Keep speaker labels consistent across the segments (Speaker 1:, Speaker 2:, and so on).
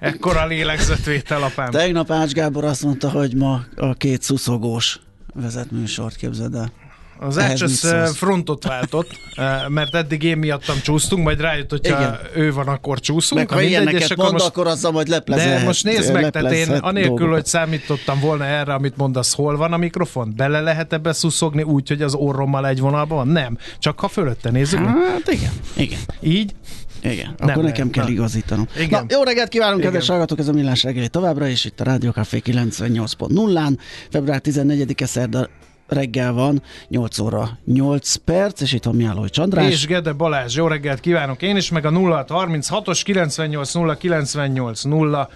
Speaker 1: Ekkora lélegzetvétel, apám.
Speaker 2: Tegnap Ács Gábor azt mondta, hogy ma a két szuszogós vezet műsort, képzeld el.
Speaker 1: Az Ácsasz frontot váltott, mert eddig én miattam csúsztunk, majd rájött, hogyha Igen. ő van, akkor csúszunk.
Speaker 2: Meg ha ilyeneket és akkor mond, most... akkor azzal majd leplezel.
Speaker 1: De most nézd meg, tehát én anélkül, dolgokat. hogy számítottam volna erre, amit mondasz, hol van a mikrofon? Bele lehet ebbe szuszogni úgy, hogy az orrommal egy vonalban van? Nem. Csak ha fölötte nézzük.
Speaker 2: Hát igen. igen.
Speaker 1: Így?
Speaker 2: Igen, nem akkor nekem kell igazítanom. Igen. Na, jó reggelt kívánunk, kedves hallgatók, ez a Millás reggeli továbbra, és itt a Rádió Café 98.0-án, február 14-e szerda reggel van, 8 óra 8 perc, és itt van Miállói Csandrás.
Speaker 1: És Gede Balázs, jó reggelt kívánok én is, meg a 0636-os 98 0 98 0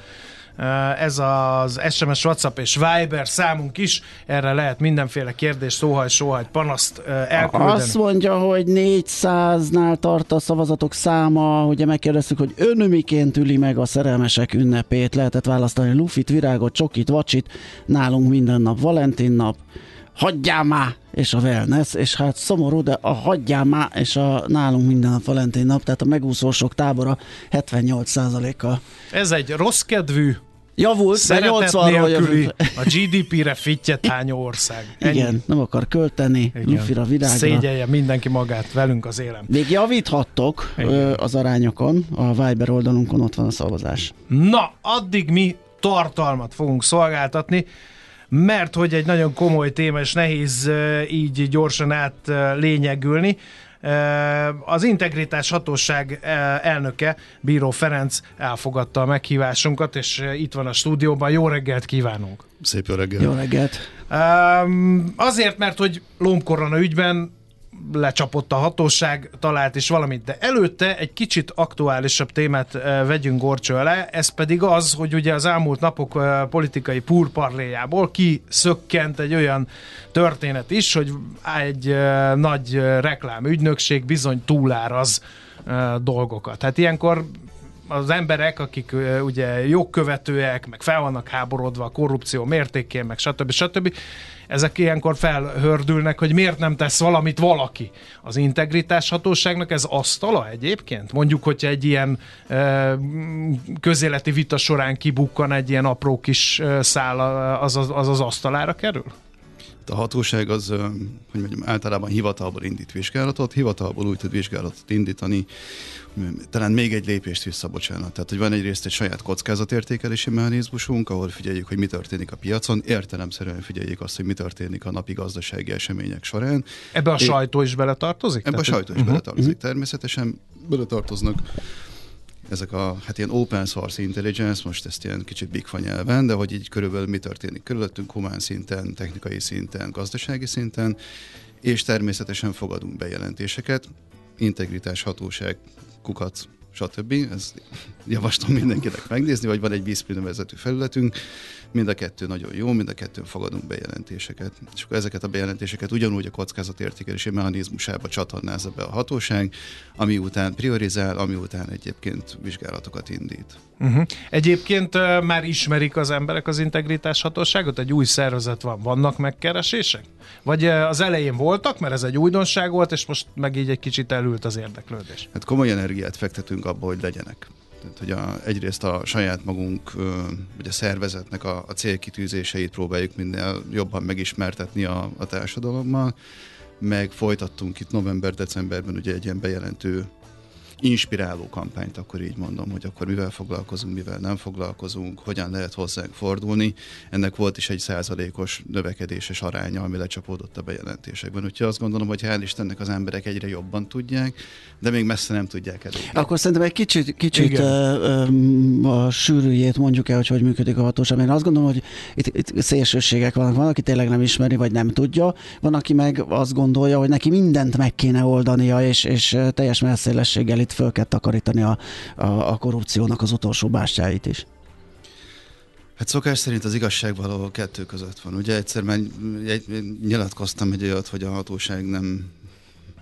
Speaker 1: ez az SMS, WhatsApp és Viber számunk is, erre lehet mindenféle kérdés, szóhaj, sóhaj, panaszt elküldeni.
Speaker 2: Azt mondja, hogy 400-nál tart a szavazatok száma, ugye megkérdeztük, hogy önömiként üli meg a szerelmesek ünnepét, lehetett választani lufit, virágot, csokit, vacsit, nálunk minden nap Valentin nap, hagyjál már, és a wellness, és hát szomorú, de a hagyjál már, és a nálunk minden nap Valentin nap, tehát a megúszósok tábora 78%-a.
Speaker 1: Ez egy rossz kedvű,
Speaker 2: Javult, de 80 nélküli,
Speaker 1: a GDP-re fittyetányó ország.
Speaker 2: Ennyi. Igen, nem akar költeni, lufira, virágra.
Speaker 1: Szégyelje mindenki magát, velünk az élem.
Speaker 2: Még javíthattok Igen. az arányokon, a Viber oldalunkon ott van a szavazás.
Speaker 1: Na, addig mi tartalmat fogunk szolgáltatni, mert hogy egy nagyon komoly téma, és nehéz így gyorsan át lényegülni. Az Integritás Hatóság elnöke, Bíró Ferenc elfogadta a meghívásunkat, és itt van a stúdióban. Jó reggelt kívánunk!
Speaker 3: Szép jó reggelt!
Speaker 2: Jó reggelt!
Speaker 1: Azért, mert hogy lombkorona ügyben lecsapott a hatóság, talált is valamit, de előtte egy kicsit aktuálisabb témát vegyünk gorcső alá, ez pedig az, hogy ugye az elmúlt napok politikai púrparléjából kiszökkent egy olyan történet is, hogy egy nagy reklámügynökség bizony túláraz dolgokat. Hát ilyenkor az emberek, akik ugye jogkövetőek, meg fel vannak háborodva a korrupció mértékén, meg stb. stb ezek ilyenkor felhördülnek, hogy miért nem tesz valamit valaki. Az integritás hatóságnak ez asztala egyébként? Mondjuk, hogyha egy ilyen e, közéleti vita során kibukkan egy ilyen apró kis szál, az az, az, az asztalára kerül?
Speaker 3: A hatóság az, hogy mondjam, általában hivatalból indít vizsgálatot, hivatalból úgy tud vizsgálatot indítani, talán még egy lépést vissza, bocsánat. Tehát, hogy van egyrészt egy saját kockázatértékelési mechanizmusunk, ahol figyeljük, hogy mi történik a piacon, értelemszerűen figyeljük azt, hogy mi történik a napi gazdasági események során.
Speaker 1: Ebbe a sajtó is beletartozik?
Speaker 3: Ebbe a sajtó is uh-huh. beletartozik. Uh-huh. Természetesen beletartoznak ezek a hát ilyen open source intelligence, most ezt ilyen kicsit bigfa nyelven, de hogy így körülbelül mi történik körülöttünk humán szinten, technikai szinten, gazdasági szinten, és természetesen fogadunk bejelentéseket. Integritás hatóság kukac, stb. Ezt javaslom mindenkinek megnézni, vagy van egy nevezetű felületünk, mind a kettő nagyon jó, mind a kettőn fogadunk bejelentéseket. És akkor ezeket a bejelentéseket ugyanúgy a kockázatértékelési mechanizmusába csatornázza be a hatóság, ami után priorizál, ami után egyébként vizsgálatokat indít.
Speaker 1: Uh-huh. Egyébként uh, már ismerik az emberek az integritás hatóságot? Egy új szervezet van. Vannak megkeresések? Vagy uh, az elején voltak, mert ez egy újdonság volt, és most meg így egy kicsit elült az érdeklődés?
Speaker 3: Hát komoly energiát fektetünk abba, hogy legyenek. Tehát, hogy a, egyrészt a saját magunk, vagy a szervezetnek a, a célkitűzéseit próbáljuk minél jobban megismertetni a, a társadalommal, meg folytattunk itt november-decemberben ugye egy ilyen bejelentő inspiráló kampányt, akkor így mondom, hogy akkor mivel foglalkozunk, mivel nem foglalkozunk, hogyan lehet hozzánk fordulni. Ennek volt is egy százalékos növekedéses aránya, ami lecsapódott a bejelentésekben. Úgyhogy azt gondolom, hogy hál' Istennek az emberek egyre jobban tudják, de még messze nem tudják elég.
Speaker 2: Akkor szerintem egy kicsit, kicsit uh, a sűrűjét mondjuk el, hogy hogy működik a hatóság. Én azt gondolom, hogy itt, itt szélsőségek vannak. Van, aki tényleg nem ismeri, vagy nem tudja. Van, aki meg azt gondolja, hogy neki mindent meg kéne oldania, és, és teljes messzélességgel itt föl kell takarítani a, a, a korrupciónak az utolsó bástyáit is.
Speaker 3: Hát szokás szerint az igazság valahol kettő között van. Ugye egyszer már nyilatkoztam egy olyat, hogy a hatóság nem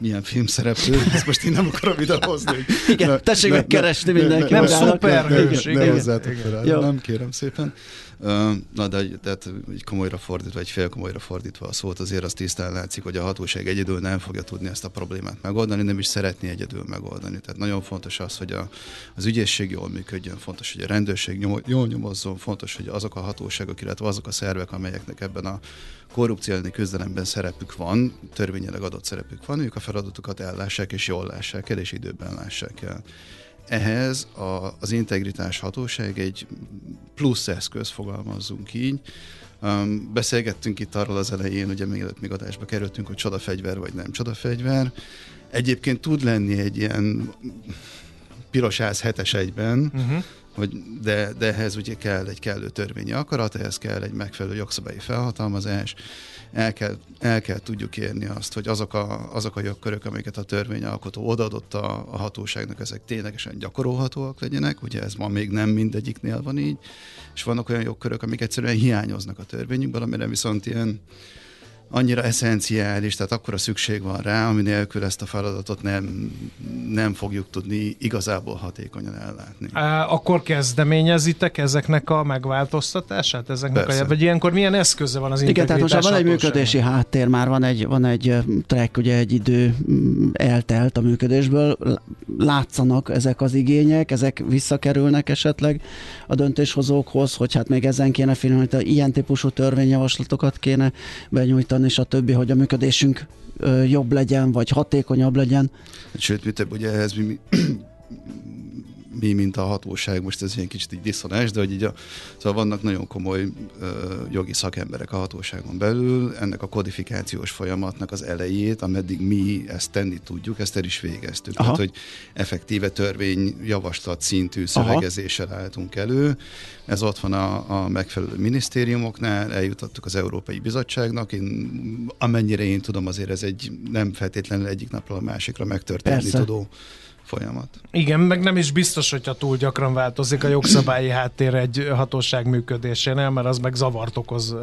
Speaker 3: milyen filmszereplő, ezt most én nem akarom idehozni.
Speaker 2: Igen, ne, tessék ne, megkeresni ne, mindenki.
Speaker 1: Nem szuperhős.
Speaker 3: Ne, ne, ne hozzátok fel, nem kérem szépen. Na, de, de egy komolyra fordítva, egy fél komolyra fordítva a szót, azért az tisztán látszik, hogy a hatóság egyedül nem fogja tudni ezt a problémát megoldani, nem is szeretné egyedül megoldani. Tehát nagyon fontos az, hogy a, az ügyészség jól működjön, fontos, hogy a rendőrség nyom, jól nyomozzon, fontos, hogy azok a hatóságok, illetve azok a szervek, amelyeknek ebben a korrupció elleni küzdelemben szerepük van, törvényileg adott szerepük van, ők a feladatukat ellássák és jól lássák el, és időben lássák el. Ehhez a, az integritás hatóság egy plusz eszköz, fogalmazzunk így. Um, beszélgettünk itt arról az elején, ugye még, még adásba kerültünk, hogy csodafegyver vagy nem csodafegyver. Egyébként tud lenni egy ilyen pirosáz hetes egyben, uh-huh. Hogy de, de ehhez ugye kell egy kellő törvényi akarat, ehhez kell egy megfelelő jogszabályi felhatalmazás, el kell, el kell tudjuk érni azt, hogy azok a, azok a jogkörök, amiket a törvényalkotó odaadott a, a hatóságnak, ezek ténylegesen gyakorolhatóak legyenek, ugye ez ma még nem mindegyiknél van így, és vannak olyan jogkörök, amik egyszerűen hiányoznak a törvényünkből, amire viszont ilyen annyira eszenciális, tehát akkora szükség van rá, ami nélkül ezt a feladatot nem, nem fogjuk tudni igazából hatékonyan ellátni.
Speaker 1: Akkor kezdeményezitek ezeknek a megváltoztatását? Ezeknek a, vagy ilyenkor milyen eszköze van az
Speaker 2: Igen, tehát most van egy működési háttér, már van egy, van egy track, ugye egy idő mm, eltelt a működésből, látszanak ezek az igények, ezek visszakerülnek esetleg a döntéshozókhoz, hogy hát még ezen kéne finomítani, ilyen típusú törvényjavaslatokat kéne benyújtani, és a többi, hogy a működésünk jobb legyen, vagy hatékonyabb legyen.
Speaker 3: Sőt, mi több, ugye ehhez mi, mi, mint a hatóság, most ez ilyen kicsit így diszonás, de hogy így a, szóval vannak nagyon komoly ö, jogi szakemberek a hatóságon belül, ennek a kodifikációs folyamatnak az elejét, ameddig mi ezt tenni tudjuk, ezt el is végeztük. Aha. Tehát, hogy effektíve törvényjavaslat szintű szövegezéssel Aha. álltunk elő, ez ott van a, a megfelelő minisztériumoknál, eljutottuk az Európai Bizottságnak, én, amennyire én tudom, azért ez egy nem feltétlenül egyik napról a másikra megtörténni Persze. tudó folyamat.
Speaker 1: Igen, meg nem is biztos, hogyha túl gyakran változik a jogszabályi háttér egy hatóság működésénél, mert az meg zavart okoz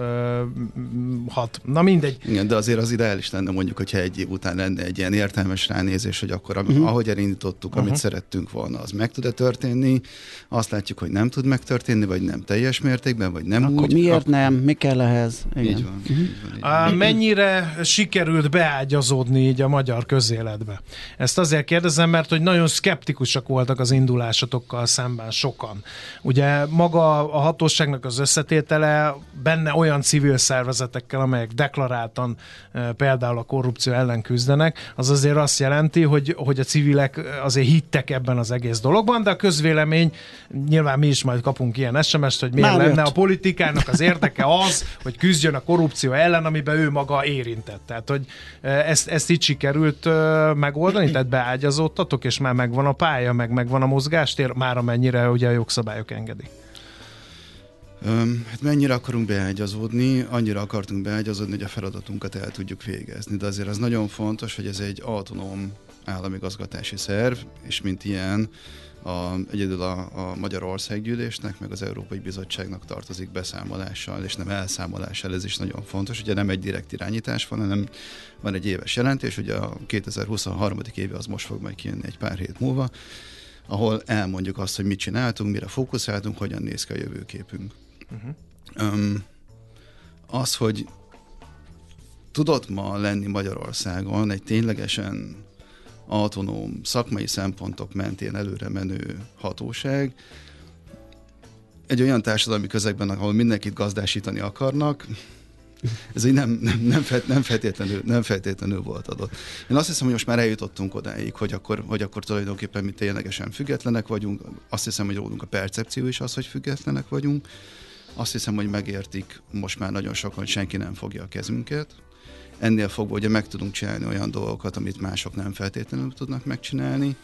Speaker 1: hat. Na mindegy.
Speaker 3: Igen, de azért az ideális lenne mondjuk, hogyha egy év után lenne egy ilyen értelmes ránézés, hogy akkor uh-huh. ahogy elindítottuk, amit uh-huh. szerettünk volna, az meg tud-e történni. Azt látjuk, hogy nem tud megtörténni, vagy nem teljes mértékben, vagy nem
Speaker 2: akkor
Speaker 3: úgy.
Speaker 2: Miért akkor... nem? Mi kell ehhez?
Speaker 3: Igen. Így van. Uh-huh. Így van így
Speaker 1: van. mennyire sikerült beágyazódni így a magyar közéletbe? Ezt azért kérdezem, mert hogy nagyon szkeptikusak voltak az indulásatokkal szemben sokan. Ugye maga a hatóságnak az összetétele benne olyan civil szervezetekkel, amelyek deklaráltan e, például a korrupció ellen küzdenek, az azért azt jelenti, hogy, hogy a civilek azért hittek ebben az egész dologban, de a közvélemény, nyilván mi is majd kapunk ilyen SMS-t, hogy miért Már lenne jött. a politikának az érdeke az, hogy küzdjön a korrupció ellen, amiben ő maga érintett. Tehát, hogy e, ezt, ezt így sikerült megoldani, tehát beágyazódtatok, és már már megvan a pálya, meg megvan a mozgástér, már amennyire ugye a jogszabályok engedik.
Speaker 3: Hát mennyire akarunk beágyazódni, annyira akartunk beágyazódni, hogy a feladatunkat el tudjuk végezni, de azért az nagyon fontos, hogy ez egy autonóm államigazgatási szerv, és mint ilyen a, egyedül a, a Magyar Országgyűlésnek, meg az Európai Bizottságnak tartozik beszámolással, és nem elszámolással, ez is nagyon fontos. Ugye nem egy direkt irányítás van, hanem van egy éves jelentés, ugye a 2023. éve az most fog majd kijönni egy pár hét múlva, ahol elmondjuk azt, hogy mit csináltunk, mire fókuszáltunk, hogyan néz ki a jövőképünk. Uh-huh. Um, az, hogy tudott ma lenni Magyarországon egy ténylegesen autonóm szakmai szempontok mentén előre menő hatóság. Egy olyan társadalmi közegben, ahol mindenkit gazdásítani akarnak, ez így nem, nem, nem, felt, nem, feltétlenül, nem feltétlenül volt adott. Én azt hiszem, hogy most már eljutottunk odáig, hogy akkor, hogy akkor tulajdonképpen mi ténylegesen függetlenek vagyunk. Azt hiszem, hogy rólunk a percepció is az, hogy függetlenek vagyunk. Azt hiszem, hogy megértik most már nagyon sokan, hogy senki nem fogja a kezünket ennél fogva ugye meg tudunk csinálni olyan dolgokat, amit mások nem feltétlenül tudnak megcsinálni.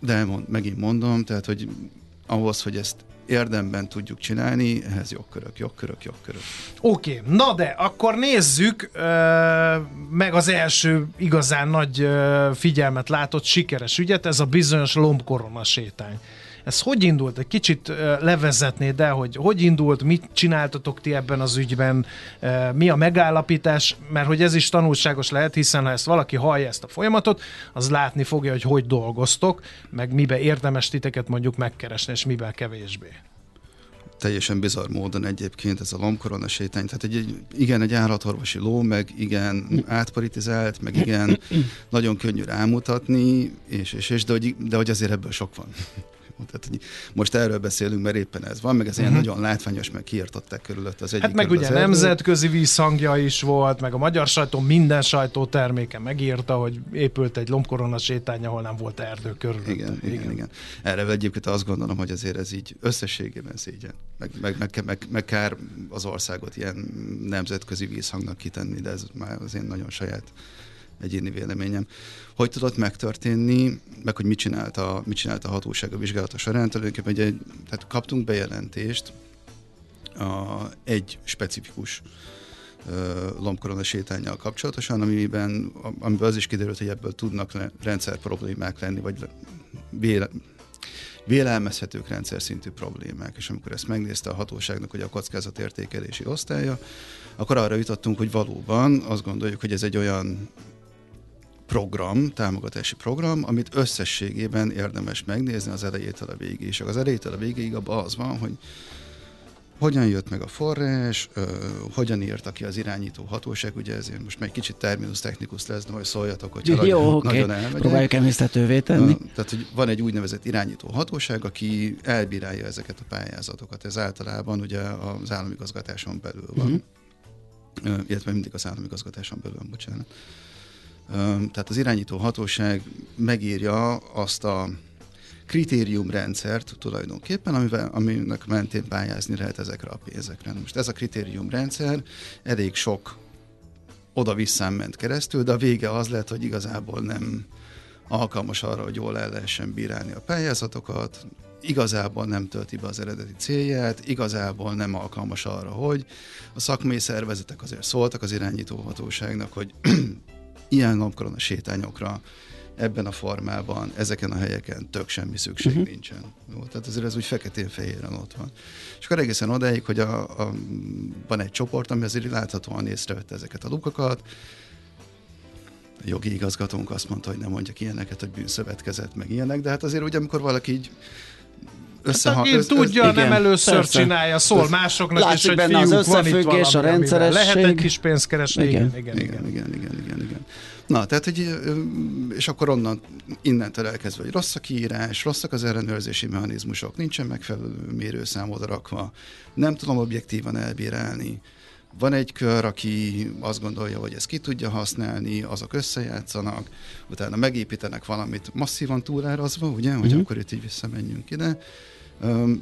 Speaker 3: De mond, megint mondom, tehát, hogy ahhoz, hogy ezt érdemben tudjuk csinálni, ehhez jogkörök, jogkörök, jogkörök.
Speaker 1: Oké, okay. na de akkor nézzük uh, meg az első igazán nagy uh, figyelmet látott sikeres ügyet, ez a bizonyos lombkorona sétány. Ez hogy indult? Egy kicsit levezetnéd de hogy hogy indult, mit csináltatok ti ebben az ügyben, mi a megállapítás, mert hogy ez is tanulságos lehet, hiszen ha ezt valaki hallja ezt a folyamatot, az látni fogja, hogy hogy dolgoztok, meg mibe érdemes titeket mondjuk megkeresni, és miben kevésbé
Speaker 3: teljesen bizarr módon egyébként ez a lombkorona sétány. Tehát egy, igen, egy állatorvosi ló, meg igen, átpolitizált, meg igen, nagyon könnyű rámutatni, és, és, és de, hogy, de hogy azért ebből sok van. Tehát, hogy most erről beszélünk, mert éppen ez van, meg ez uh-huh. ilyen mhm. nagyon látványos, meg kiirtották körülött az egyik.
Speaker 1: Hát meg ugye nemzetközi vízhangja is volt, meg a magyar sajtó minden sajtóterméke megírta, hogy épült egy lombkorona sétány, ahol nem volt erdő körül.
Speaker 3: Igen, igen, igen, igen. Erre egyébként azt gondolom, hogy azért ez így összességében szégyen. Meg, meg, meg, meg, meg kár az országot ilyen nemzetközi vízhangnak kitenni, de ez már az én nagyon saját egyéni véleményem. Hogy tudott megtörténni, meg hogy mit csinált a, mit csinált a hatóság a vizsgálata során, tulajdonképpen egy, tehát kaptunk bejelentést a, egy specifikus lombkorona sétányjal kapcsolatosan, amiben, amiben az is kiderült, hogy ebből tudnak le, rendszer problémák lenni, vagy véle, vélelmezhetők rendszer szintű problémák, és amikor ezt megnézte a hatóságnak, hogy a kockázatértékelési osztálya, akkor arra jutottunk, hogy valóban azt gondoljuk, hogy ez egy olyan program, támogatási program, amit összességében érdemes megnézni az elejétől a végéig. És az elejétől a végéig abban az van, hogy hogyan jött meg a forrás, ö, hogyan írta ki az irányító hatóság, ugye ezért most meg kicsit terminus technikus lesz, de majd szóljatok, hogy
Speaker 2: Jó, nagyon, okay. nagyon elmegyek. Próbáljuk emésztetővé tenni. Ö,
Speaker 3: tehát, hogy van egy úgynevezett irányító hatóság, aki elbírálja ezeket a pályázatokat. Ez általában ugye az államigazgatáson belül van. Uh-huh. Ö, illetve mindig az államigazgatáson belül van, bocsánat. Tehát az irányító hatóság megírja azt a kritériumrendszert tulajdonképpen, amivel, aminek mentén pályázni lehet ezekre a pénzekre. Most ez a kritériumrendszer elég sok oda-visszám ment keresztül, de a vége az lett, hogy igazából nem alkalmas arra, hogy jól el lehessen bírálni a pályázatokat, igazából nem tölti be az eredeti célját, igazából nem alkalmas arra, hogy a szakmai szervezetek azért szóltak az irányítóhatóságnak, hogy ilyen napkorona sétányokra ebben a formában, ezeken a helyeken tök semmi szükség uh-huh. nincsen. Jó, tehát azért ez úgy feketén-fehéren ott van. És akkor egészen odáig, hogy a, a, van egy csoport, ami azért láthatóan észrevette ezeket a lukakat, a jogi igazgatónk azt mondta, hogy nem mondjak ilyeneket, hogy bűnszövetkezet, meg ilyenek, de hát azért ugye, amikor valaki így
Speaker 1: összehang... Hát, össz, tudja, össz, nem igen, először persze. csinálja, szól másoknak
Speaker 2: Látszik is, hogy benne fiúk, az összefüggés, a rendszeresség.
Speaker 1: Lehet egy kis pénzt keresni.
Speaker 3: Igen. Igen, igen, igen, igen, igen, igen, igen. Na, tehát, hogy, és akkor onnan, innentől elkezdve, hogy rossz a kiírás, rosszak az ellenőrzési mechanizmusok, nincsen megfelelő mérőszám odarakva, nem tudom objektívan elbírálni, van egy kör, aki azt gondolja, hogy ezt ki tudja használni, azok összejátszanak, utána megépítenek valamit masszívan túlárazva, ugye, hogy uh-huh. akkor itt így visszamenjünk ide,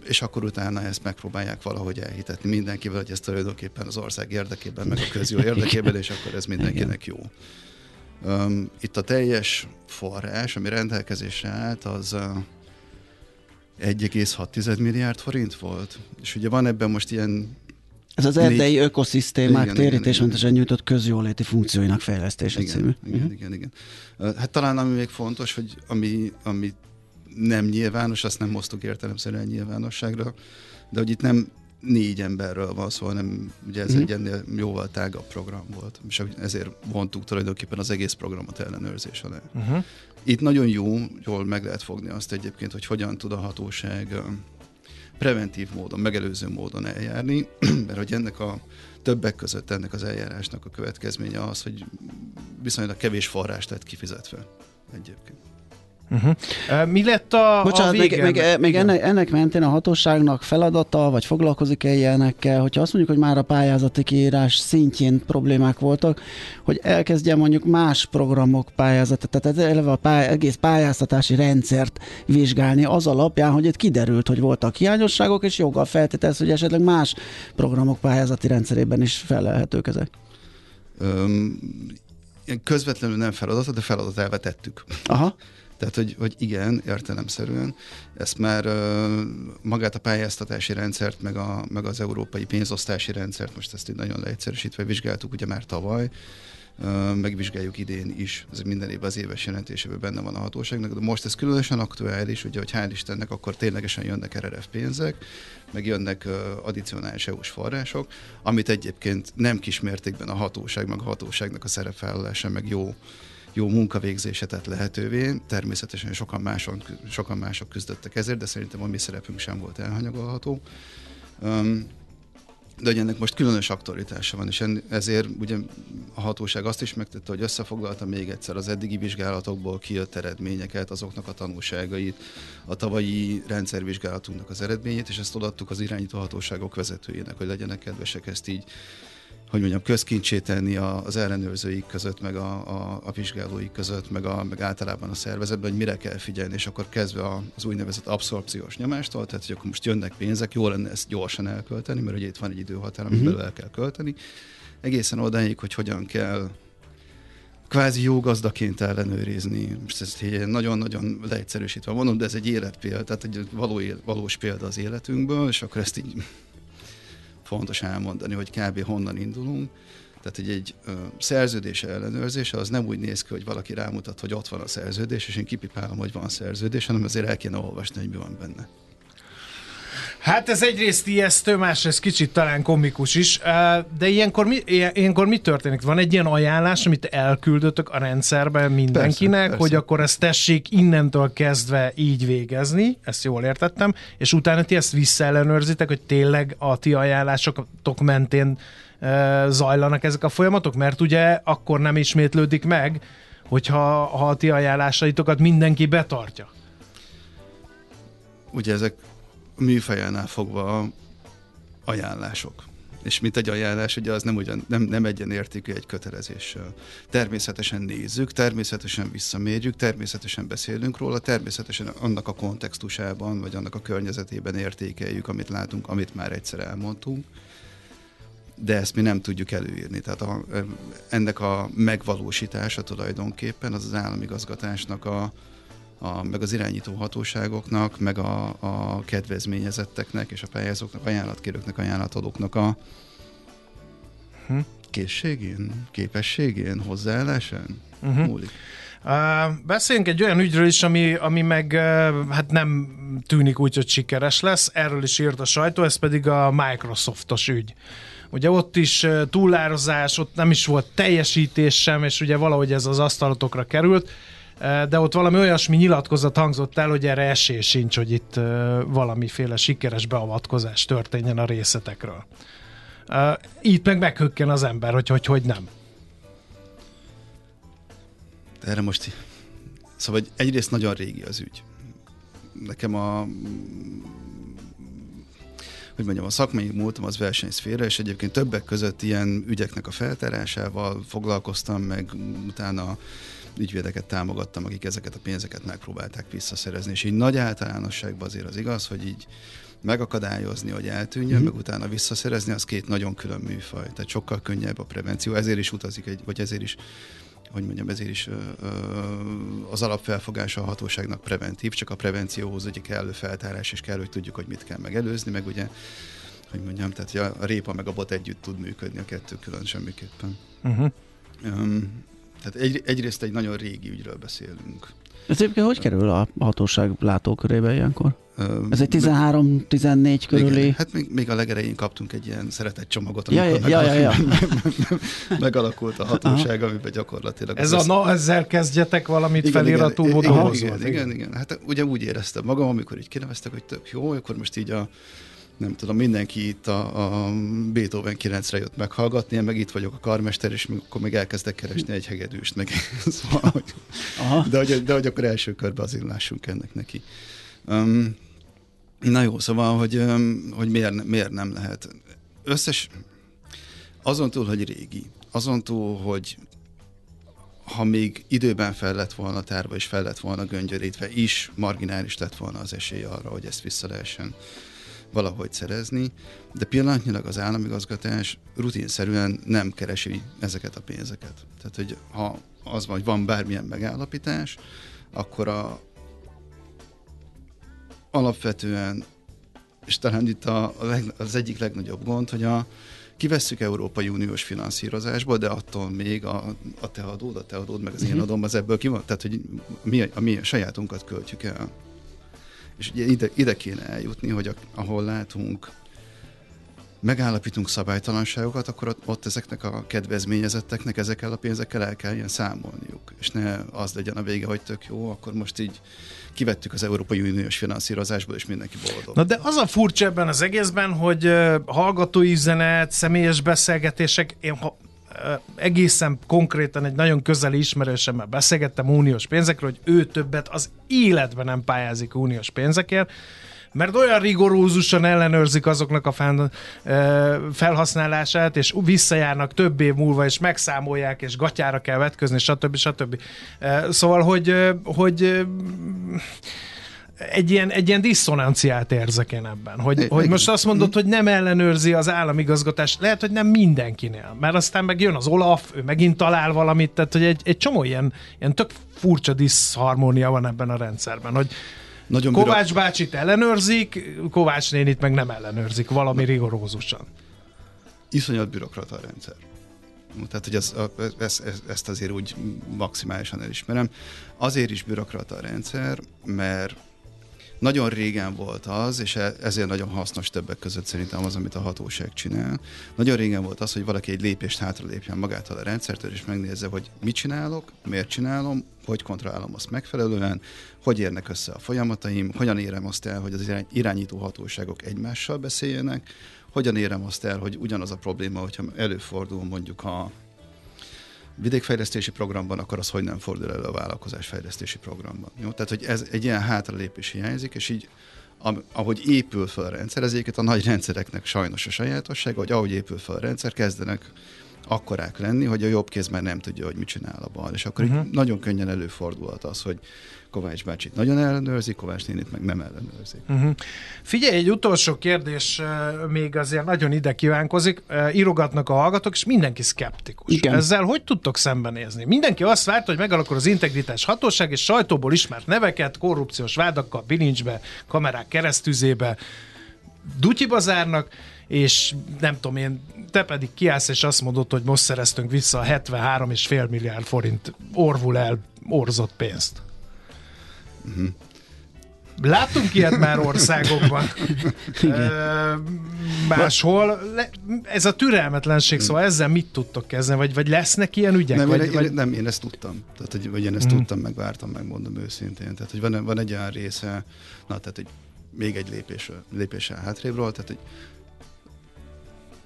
Speaker 3: és akkor utána ezt megpróbálják valahogy elhitetni mindenkivel, hogy ez tulajdonképpen az ország érdekében, meg a közjó érdekében, és akkor ez mindenkinek jó. Itt a teljes forrás, ami rendelkezésre állt, az uh, 1,6 milliárd forint volt. És ugye van ebben most ilyen
Speaker 2: ez az erdei ökoszisztémák térítésmentesen nyújtott közjóléti funkcióinak fejlesztése
Speaker 3: igen,
Speaker 2: című.
Speaker 3: Igen, uh-huh. igen, igen. Hát talán ami még fontos, hogy ami, ami nem nyilvános, azt nem hoztuk értelemszerűen nyilvánosságra, de hogy itt nem négy emberről van szó, hanem ugye ez mm. egy ennél jóval tágabb program volt, és ezért vontuk tulajdonképpen az egész programot ellenőrzés alá. Uh-huh. Itt nagyon jó, jól meg lehet fogni azt egyébként, hogy hogyan tud a hatóság preventív módon, megelőző módon eljárni, mert hogy ennek a többek között ennek az eljárásnak a következménye az, hogy viszonylag kevés forrást lett kifizetve egyébként.
Speaker 1: Uh-huh. Mi lett a,
Speaker 2: Bocsánat,
Speaker 1: a
Speaker 2: még, még, még ennek, ennek mentén a hatóságnak feladata, vagy foglalkozik-e ilyenekkel, hogyha azt mondjuk, hogy már a pályázati kiírás szintjén problémák voltak, hogy elkezdje mondjuk más programok pályázatát, tehát eleve a pály, egész pályáztatási rendszert vizsgálni az alapján, hogy itt kiderült, hogy voltak hiányosságok, és joggal feltételez, hogy esetleg más programok pályázati rendszerében is felelhetők ezek. Um,
Speaker 3: közvetlenül nem feladat, de feladat elvetettük.
Speaker 2: Aha.
Speaker 3: Tehát, hogy, hogy igen, értelemszerűen, ezt már uh, magát a pályáztatási rendszert, meg, a, meg az európai pénzosztási rendszert, most ezt így nagyon leegyszerűsítve vizsgáltuk ugye már tavaly, megvizsgáljuk idén is, ez minden évben az éves jelentésében benne van a hatóságnak, de most ez különösen aktuális, ugye, hogy hál' Istennek akkor ténylegesen jönnek RRF pénzek, meg jönnek addicionális EU-s források, amit egyébként nem kismértékben a hatóság, meg a hatóságnak a szerepvállalása, meg jó jó munkavégzése tett lehetővé. Természetesen sokan, máson, sokan mások küzdöttek ezért, de szerintem a mi szerepünk sem volt elhanyagolható. Um, de hogy ennek most különös aktualitása van, és ezért ugye a hatóság azt is megtette, hogy összefoglalta még egyszer az eddigi vizsgálatokból kijött eredményeket, azoknak a tanulságait, a tavalyi rendszervizsgálatunknak az eredményét, és ezt odaadtuk az irányító hatóságok vezetőjének, hogy legyenek kedvesek ezt így hogy mondjam, közkincsét tenni az ellenőrzőik között, meg a, a, a vizsgálóik között, meg, a, meg általában a szervezetben, hogy mire kell figyelni, és akkor kezdve az úgynevezett abszorpciós nyomástól, tehát hogy akkor most jönnek pénzek, jó lenne ezt gyorsan elkölteni, mert ugye itt van egy időhatár, amiben uh-huh. el kell költeni, egészen odáig, hogy hogyan kell kvázi jó gazdaként ellenőrizni. Most ezt nagyon-nagyon leegyszerűsítve mondom, de ez egy életpélda, tehát egy való, valós példa az életünkből, és akkor ezt így fontos elmondani, hogy kb. honnan indulunk. Tehát, hogy egy ö, szerződés ellenőrzése az nem úgy néz ki, hogy valaki rámutat, hogy ott van a szerződés, és én kipipálom, hogy van szerződés, hanem azért el kéne olvasni, hogy mi van benne.
Speaker 1: Hát ez egyrészt ijesztő, másrészt kicsit talán komikus is, de ilyenkor mi, ilyenkor mi történik? Van egy ilyen ajánlás, amit elküldötök a rendszerbe mindenkinek, persze, persze. hogy akkor ezt tessék innentől kezdve így végezni, ezt jól értettem, és utána ti ezt visszaellenőrzitek, hogy tényleg a ti ajánlásotok mentén zajlanak ezek a folyamatok, mert ugye akkor nem ismétlődik meg, hogyha ha a ti ajánlásaitokat mindenki betartja.
Speaker 3: Ugye ezek műfajánál fogva ajánlások. És mint egy ajánlás, ugye az nem, ugyan, nem, nem egyenértékű egy kötelezéssel. Természetesen nézzük, természetesen visszamérjük, természetesen beszélünk róla, természetesen annak a kontextusában, vagy annak a környezetében értékeljük, amit látunk, amit már egyszer elmondtunk de ezt mi nem tudjuk előírni. Tehát a, ennek a megvalósítása tulajdonképpen az az államigazgatásnak a, a, meg az irányító hatóságoknak, meg a, a kedvezményezetteknek és a pályázóknak, ajánlatkérőknek, ajánlatadóknak a hm? készségén, képességén, hozzáállásán uh-huh. múlik.
Speaker 1: Uh, beszéljünk egy olyan ügyről is, ami, ami meg uh, hát nem tűnik úgy, hogy sikeres lesz. Erről is írt a sajtó, ez pedig a Microsoftos ügy. Ugye ott is uh, túlározás, ott nem is volt teljesítés sem, és ugye valahogy ez az asztalotokra került de ott valami olyasmi nyilatkozat hangzott el, hogy erre esély sincs, hogy itt valamiféle sikeres beavatkozás történjen a részletekről. Itt meg meghökken az ember, hogy hogy, hogy nem.
Speaker 3: Erre most... Szóval egyrészt nagyon régi az ügy. Nekem a hogy mondjam, a szakmai múltam az versenyszféra, és egyébként többek között ilyen ügyeknek a feltárásával foglalkoztam, meg utána ügyvédeket támogattam, akik ezeket a pénzeket megpróbálták visszaszerezni, és így nagy általánosságban azért az igaz, hogy így megakadályozni, hogy eltűnjön, mm. meg utána visszaszerezni, az két nagyon külön műfaj. Tehát sokkal könnyebb a prevenció, ezért is utazik egy, vagy ezért is hogy mondjam, ezért is ö, ö, az alapfelfogása a hatóságnak preventív, csak a prevencióhoz ugye kellő feltárás, és kell, hogy tudjuk, hogy mit kell megelőzni, meg ugye, hogy mondjam, tehát a répa meg a bot együtt tud működni, a kettő külön semmiképpen. Uh-huh. Um, tehát egy, egyrészt egy nagyon régi ügyről beszélünk.
Speaker 2: Ez egyébként hogy kerül a hatóság látókörébe ilyenkor? Ez egy 13-14 körüli... Igen,
Speaker 3: hát még, még a legerején kaptunk egy ilyen szeretett csomagot,
Speaker 2: amikor ja, ja, ja, ja.
Speaker 3: megalakult a hatóság, Aha. amiben gyakorlatilag...
Speaker 1: Ez a na, ezzel kezdjetek valamit igen, feliratú
Speaker 3: igen, igen, igen, igen, igen, hát ugye úgy éreztem magam, amikor így kineveztek, hogy tök jó, akkor most így a nem tudom, mindenki itt a, a Beethoven 9-re jött meghallgatni, én meg itt vagyok a karmester, és akkor még elkezdek keresni egy hegedűst, meg szóval, hogy, de, hogy, de hogy akkor első körben azért lássunk ennek neki. Um, na jó, szóval, hogy, hogy miért, miért nem lehet. Összes, azon túl, hogy régi, azon túl, hogy ha még időben fel lett volna tárva és fel lett volna göngyörítve is, marginális lett volna az esély arra, hogy ezt vissza lehessen valahogy szerezni, de pillanatnyilag az államigazgatás rutinszerűen nem keresi ezeket a pénzeket. Tehát, hogy ha az van, hogy van bármilyen megállapítás, akkor a, alapvetően és talán itt a, a leg, az egyik legnagyobb gond, hogy a, kivesszük Európai Uniós finanszírozásból, de attól még a, a te adód, a te adód, meg az én mhm. adom, az ebből ki van, tehát hogy mi, a mi a sajátunkat költjük el. És ugye ide, ide kéne eljutni, hogy a, ahol látunk megállapítunk szabálytalanságokat, akkor ott, ott ezeknek a kedvezményezetteknek ezekkel a pénzekkel el kell ilyen számolniuk. És ne az legyen a vége, hogy tök jó, akkor most így kivettük az Európai Uniós finanszírozásból, és mindenki boldog.
Speaker 1: Na de az a furcsa ebben az egészben, hogy hallgatói üzenet, személyes beszélgetések, én ha, egészen konkrétan egy nagyon közeli ismerősemmel beszélgettem uniós pénzekről, hogy ő többet az életben nem pályázik uniós pénzekért, mert olyan rigorózusan ellenőrzik azoknak a fel, felhasználását, és visszajárnak több év múlva, és megszámolják, és gatyára kell vetközni, stb. stb. Szóval, hogy, hogy egy ilyen, egy ilyen diszonanciát érzek én ebben, hogy, é, hogy most azt mondod, hogy nem ellenőrzi az államigazgatás, lehet, hogy nem mindenkinél, mert aztán meg jön az Olaf, ő megint talál valamit, tehát hogy egy, egy csomó ilyen, ilyen tök furcsa diszharmónia van ebben a rendszerben, hogy nagyon Kovács büro... bácsit ellenőrzik, Kovács nénit meg nem ellenőrzik valami Na. rigorózusan.
Speaker 3: Iszonyat bürokrata a rendszer. Tehát, hogy ez, ez, ez, ezt azért úgy maximálisan elismerem. Azért is bürokrata a rendszer, mert nagyon régen volt az, és e- ezért nagyon hasznos többek között szerintem az, amit a hatóság csinál. Nagyon régen volt az, hogy valaki egy lépést hátra lépjen magától a rendszertől, és megnézze, hogy mit csinálok, miért csinálom, hogy kontrollálom azt megfelelően, hogy érnek össze a folyamataim, hogyan érem azt el, hogy az irányító hatóságok egymással beszéljenek, hogyan érem azt el, hogy ugyanaz a probléma, hogyha előfordul mondjuk a vidékfejlesztési programban, akkor az hogy nem fordul elő a vállalkozásfejlesztési programban. Jó? Tehát, hogy ez egy ilyen hátralépés hiányzik, és így ahogy épül fel a rendszer, ezeket a nagy rendszereknek sajnos a sajátossága, hogy ahogy épül fel a rendszer, kezdenek akkorák lenni, hogy a jobb kéz már nem tudja, hogy mit csinál a bal. És akkor uh-huh. nagyon könnyen előfordulhat az, hogy Kovács bácsit nagyon ellenőrzi, Kovács nénit meg nem ellenőrzik.
Speaker 1: Uh-huh. Figyelj, egy utolsó kérdés még azért nagyon ide kívánkozik. Írogatnak a hallgatók, és mindenki szkeptikus. Igen. Ezzel hogy tudtok szembenézni? Mindenki azt várta, hogy megalakul az integritás hatóság, és sajtóból ismert neveket, korrupciós vádakkal, bilincsbe, kamerák keresztüzébe, dutyiba zárnak, és nem tudom én, te pedig kiállsz és azt mondod, hogy most szereztünk vissza a 73,5 milliárd forint orvul el orzott pénzt. Uh-huh. Láttunk ilyet már országokban. máshol. Ez a türelmetlenség, szóval ezzel mit tudtok kezdeni? Vagy, vagy lesznek ilyen ügyek?
Speaker 3: Nem,
Speaker 1: vagy,
Speaker 3: én,
Speaker 1: vagy...
Speaker 3: nem én ezt tudtam. Tehát, hogy, vagy én ezt mm. tudtam, megvártam, megmondom őszintén. Tehát, hogy van, van egy olyan része, na, tehát, hogy még egy lépés, lépéssel hátrébről, tehát, hogy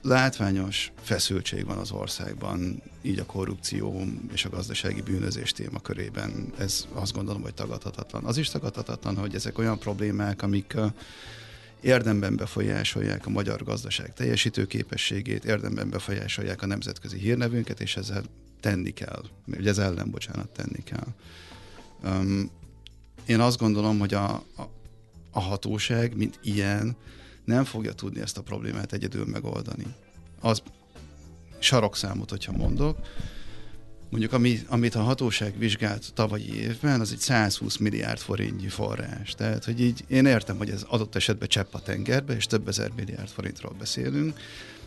Speaker 3: látványos feszültség van az országban, így a korrupció és a gazdasági bűnözés témakörében. Ez azt gondolom, hogy tagadhatatlan. Az is tagadhatatlan, hogy ezek olyan problémák, amik érdemben befolyásolják a magyar gazdaság teljesítőképességét, érdemben befolyásolják a nemzetközi hírnevünket, és ezzel tenni kell. Ugye ez ellen, bocsánat, tenni kell. Um, én azt gondolom, hogy a, a, a hatóság, mint ilyen, nem fogja tudni ezt a problémát egyedül megoldani. Az sarokszámot, hogyha mondok, mondjuk ami, amit a hatóság vizsgált tavalyi évben, az egy 120 milliárd forintnyi forrás. Tehát, hogy így én értem, hogy ez adott esetben csepp a tengerbe, és több ezer milliárd forintról beszélünk,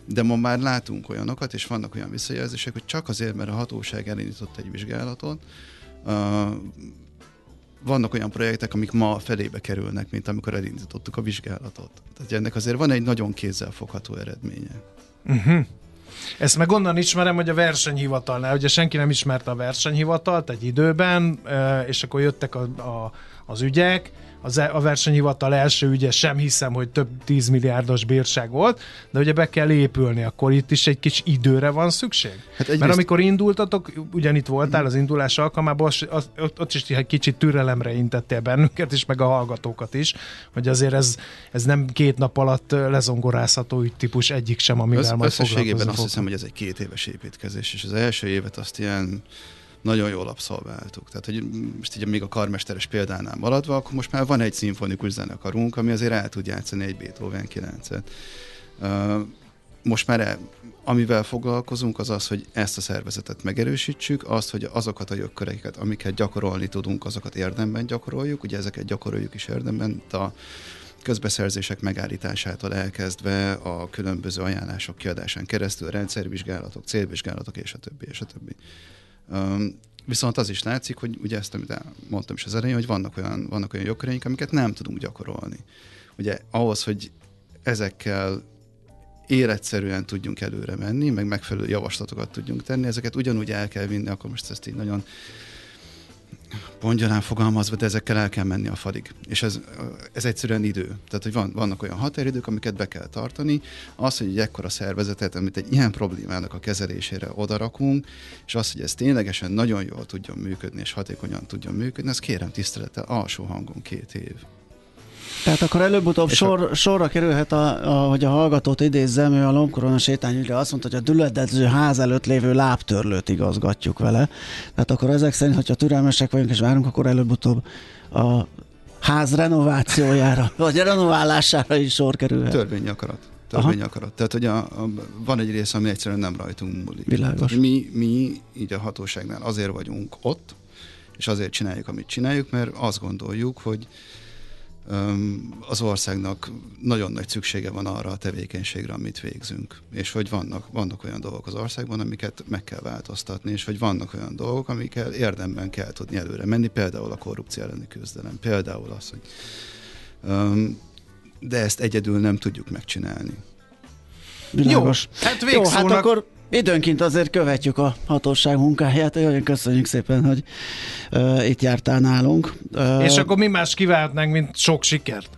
Speaker 3: de ma már látunk olyanokat, és vannak olyan visszajelzések, hogy csak azért, mert a hatóság elindított egy vizsgálatot, vannak olyan projektek, amik ma felébe kerülnek, mint amikor elindítottuk a vizsgálatot. Tehát ennek azért van egy nagyon kézzelfogható eredménye.
Speaker 1: Uh-huh. Ezt meg onnan ismerem, hogy a versenyhivatalnál, ugye senki nem ismerte a versenyhivatalt egy időben, és akkor jöttek a, a, az ügyek, az, a versenyhivatal első ügye sem hiszem, hogy több 10 milliárdos bírság volt, de ugye be kell épülni, akkor itt is egy kis időre van szükség? Hát Mert amikor indultatok, ugyanitt voltál az indulás alkalmában, az, ott, ott is egy kicsit türelemre intettél bennünket is, meg a hallgatókat is, hogy azért ez, ez nem két nap alatt lezongorázható típus egyik sem, amivel az, majd
Speaker 3: foglalkozni azt hiszem, hogy ez egy két éves építkezés, és az első évet azt ilyen nagyon jól abszolváltuk. Tehát, hogy most így még a karmesteres példánál maradva, akkor most már van egy szimfonikus zenekarunk, ami azért el tud játszani egy Beethoven 9-et. Most már el, amivel foglalkozunk, az az, hogy ezt a szervezetet megerősítsük, azt, hogy azokat a jogköreket, amiket gyakorolni tudunk, azokat érdemben gyakoroljuk, ugye ezeket gyakoroljuk is érdemben, a közbeszerzések megállításától elkezdve a különböző ajánlások kiadásán keresztül, rendszervizsgálatok, célvizsgálatok, és a többi, és a többi. Viszont az is látszik, hogy ugye ezt, amit mondtam is az elején, hogy vannak olyan, vannak olyan jogköreink, amiket nem tudunk gyakorolni. Ugye ahhoz, hogy ezekkel életszerűen tudjunk előre menni, meg megfelelő javaslatokat tudjunk tenni, ezeket ugyanúgy el kell vinni, akkor most ezt így nagyon pongyalán fogalmazva, de ezekkel el kell menni a fadig. És ez, ez egyszerűen idő. Tehát, hogy van, vannak olyan határidők, amiket be kell tartani. Az, hogy egy ekkora szervezetet, amit egy ilyen problémának a kezelésére odarakunk, és az, hogy ez ténylegesen nagyon jól tudjon működni, és hatékonyan tudjon működni, az kérem tisztelettel alsó hangon két év.
Speaker 2: Tehát akkor előbb-utóbb sor, a... sorra kerülhet, a, a, hogy a hallgatót idézzem, ő a lombkorona sétányügyre azt mondta, hogy a düledező ház előtt lévő lábtörlőt igazgatjuk vele. Tehát akkor ezek szerint, hogyha türelmesek vagyunk és várunk, akkor előbb-utóbb a ház renovációjára, vagy renoválására is sor kerülhet.
Speaker 3: Törvényi akarat. Törvényi Aha. akarat. Tehát, hogy a, a, van egy rész, ami egyszerűen nem rajtunk múlik.
Speaker 2: Világos.
Speaker 3: Tehát, mi, mi így a hatóságnál azért vagyunk ott, és azért csináljuk, amit csináljuk, mert azt gondoljuk, hogy az országnak nagyon nagy szüksége van arra a tevékenységre, amit végzünk. És hogy vannak, vannak olyan dolgok az országban, amiket meg kell változtatni, és hogy vannak olyan dolgok, amikkel érdemben kell tudni előre menni, például a korrupció elleni küzdelem, például az, hogy de ezt egyedül nem tudjuk megcsinálni.
Speaker 2: Világos. Jó, hát Jó, hát akkor Időnként azért követjük a hatóság munkáját, olyan köszönjük szépen, hogy uh, itt jártál nálunk.
Speaker 1: Uh, És akkor mi más kívánhatnánk, mint sok sikert?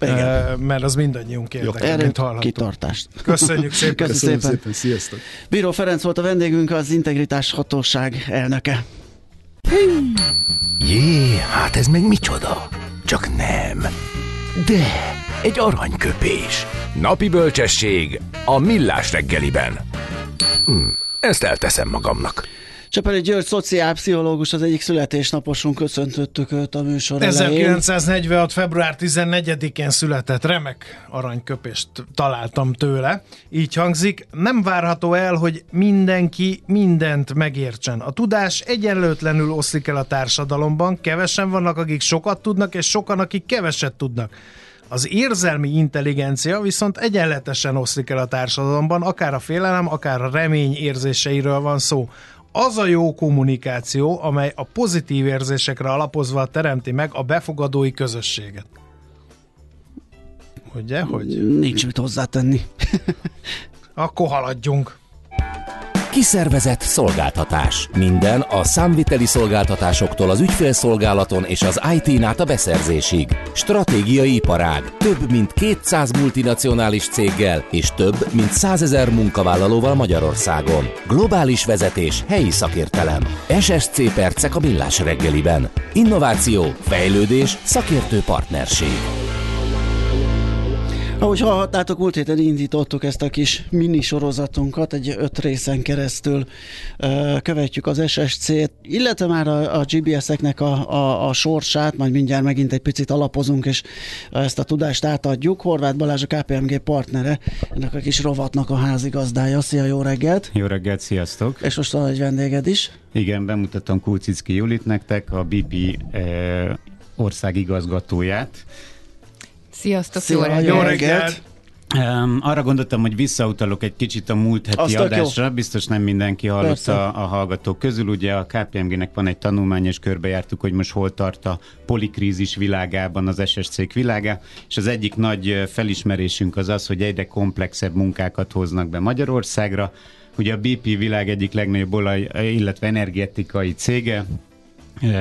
Speaker 1: Igen. Uh, mert az mindannyiunk érdekel, mint hallható.
Speaker 2: kitartást.
Speaker 1: Köszönjük szépen.
Speaker 3: Köszönjük szépen. szépen. Sziasztok.
Speaker 2: Bíró Ferenc volt a vendégünk, az Integritás Hatóság elnöke.
Speaker 4: Jé, hát ez meg micsoda? Csak nem. De, egy aranyköpés. Napi bölcsesség a millás reggeliben. Hm, ezt elteszem magamnak.
Speaker 2: Csepeli György, szociálpszichológus, az egyik születésnaposunk, köszöntöttük őt a műsor
Speaker 1: 1946. Elején. február 14-én született, remek aranyköpést találtam tőle. Így hangzik, nem várható el, hogy mindenki mindent megértsen. A tudás egyenlőtlenül oszlik el a társadalomban, kevesen vannak, akik sokat tudnak, és sokan, akik keveset tudnak. Az érzelmi intelligencia viszont egyenletesen oszlik el a társadalomban, akár a félelem, akár a remény érzéseiről van szó. Az a jó kommunikáció, amely a pozitív érzésekre alapozva teremti meg a befogadói közösséget. Ugye, hogy?
Speaker 2: Nincs mit hozzátenni.
Speaker 1: Akkor haladjunk.
Speaker 4: Kiszervezett szolgáltatás. Minden a számviteli szolgáltatásoktól az ügyfélszolgálaton és az IT-n át a beszerzésig. Stratégiai iparág. Több mint 200 multinacionális céggel és több mint 100 ezer munkavállalóval Magyarországon. Globális vezetés, helyi szakértelem. SSC Percek a millás reggeliben. Innováció, fejlődés, szakértő partnerség.
Speaker 2: Ahogy hallhattátok, múlt héten indítottuk ezt a kis mini sorozatunkat, egy öt részen keresztül uh, követjük az SSC-t, illetve már a, a GBS-eknek a, a, a sorsát, majd mindjárt megint egy picit alapozunk, és ezt a tudást átadjuk. Horváth Balázs a KPMG partnere, ennek a kis rovatnak a házigazdája. Szia, jó reggelt!
Speaker 5: Jó reggelt, sziasztok!
Speaker 2: És most van egy vendéged is.
Speaker 5: Igen, bemutatom Kulcicki Julit nektek, a BP eh, országigazgatóját
Speaker 6: Sziasztok, Szia, jó reggelt! Jó reggelt.
Speaker 5: Um, arra gondoltam, hogy visszautalok egy kicsit a múlt heti Azt adásra, jó. biztos nem mindenki hallotta a, a hallgatók közül. Ugye a KPMG-nek van egy tanulmány, és körbejártuk, hogy most hol tart a polikrízis világában az SSC világa, és az egyik nagy felismerésünk az az, hogy egyre komplexebb munkákat hoznak be Magyarországra. Ugye a BP világ egyik legnagyobb olaj, illetve energetikai cége,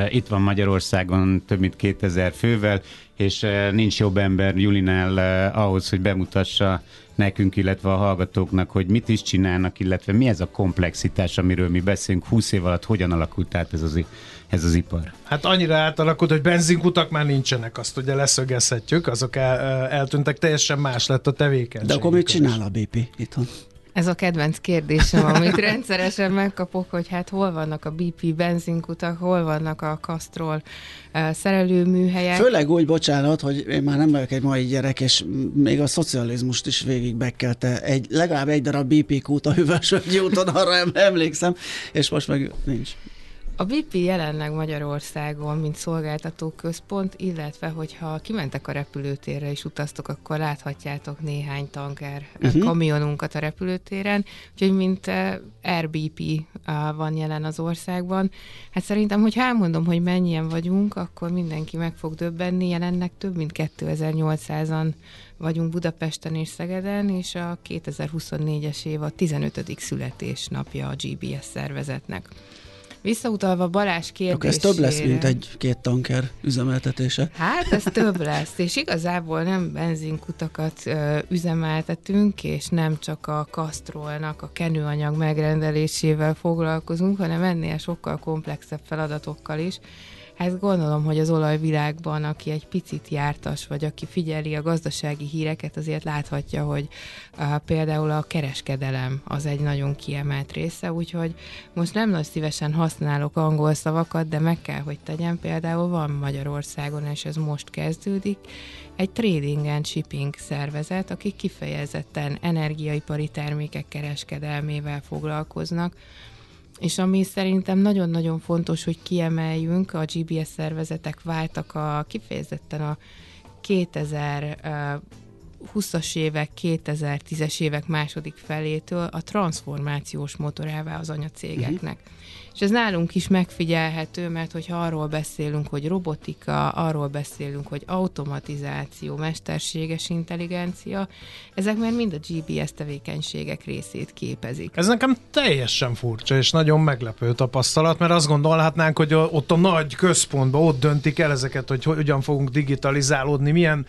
Speaker 5: itt van Magyarországon több mint 2000 fővel, és nincs jobb ember Julinál ahhoz, hogy bemutassa nekünk, illetve a hallgatóknak, hogy mit is csinálnak, illetve mi ez a komplexitás, amiről mi beszélünk 20 év alatt, hogyan alakult át ez az, ez az ipar?
Speaker 1: Hát annyira átalakult, hogy benzinkutak már nincsenek, azt ugye leszögezhetjük, azok el, eltűntek, teljesen más lett a tevékenység.
Speaker 2: De akkor mit csinál a BP itthon?
Speaker 6: Ez a kedvenc kérdésem, amit rendszeresen megkapok, hogy hát hol vannak a BP benzinkutak, hol vannak a Castrol szerelőműhelyek.
Speaker 2: Főleg úgy, bocsánat, hogy én már nem vagyok egy mai gyerek, és még a szocializmust is végig bekkelte. Egy, legalább egy darab BP kút a Hüvösvölgyi úton, arra emlékszem, és most meg nincs.
Speaker 6: A BP jelenleg Magyarországon, mint szolgáltató központ, illetve hogyha kimentek a repülőtérre és utaztok, akkor láthatjátok néhány tanker uh-huh. kamionunkat a repülőtéren, úgyhogy mint eh, RBP eh, van jelen az országban. Hát szerintem, hogy elmondom, hogy mennyien vagyunk, akkor mindenki meg fog döbbenni, jelennek több mint 2800-an vagyunk Budapesten és Szegeden, és a 2024-es év a 15. születésnapja a GBS szervezetnek. Visszautalva Balázs kérdésére...
Speaker 2: Ez több lesz, mint egy-két tanker üzemeltetése.
Speaker 6: Hát ez több lesz, és igazából nem benzinkutakat ö, üzemeltetünk, és nem csak a kasztrolnak a kenőanyag megrendelésével foglalkozunk, hanem ennél sokkal komplexebb feladatokkal is. Hát gondolom, hogy az olajvilágban, aki egy picit jártas, vagy aki figyeli a gazdasági híreket, azért láthatja, hogy uh, például a kereskedelem az egy nagyon kiemelt része, úgyhogy most nem nagy szívesen használok angol szavakat, de meg kell, hogy tegyem, például van Magyarországon, és ez most kezdődik, egy trading and shipping szervezet, akik kifejezetten energiaipari termékek kereskedelmével foglalkoznak, és ami szerintem nagyon-nagyon fontos, hogy kiemeljünk, a GBS szervezetek váltak a kifejezetten a 2000 20-as évek, 2010-es évek második felétől a transformációs motorává az anyacégeknek. Uh-huh. És ez nálunk is megfigyelhető, mert hogyha arról beszélünk, hogy robotika, arról beszélünk, hogy automatizáció, mesterséges intelligencia, ezek már mind a GBS tevékenységek részét képezik.
Speaker 1: Ez nekem teljesen furcsa és nagyon meglepő tapasztalat, mert azt gondolhatnánk, hogy ott a nagy központban ott döntik el ezeket, hogy hogyan fogunk digitalizálódni, milyen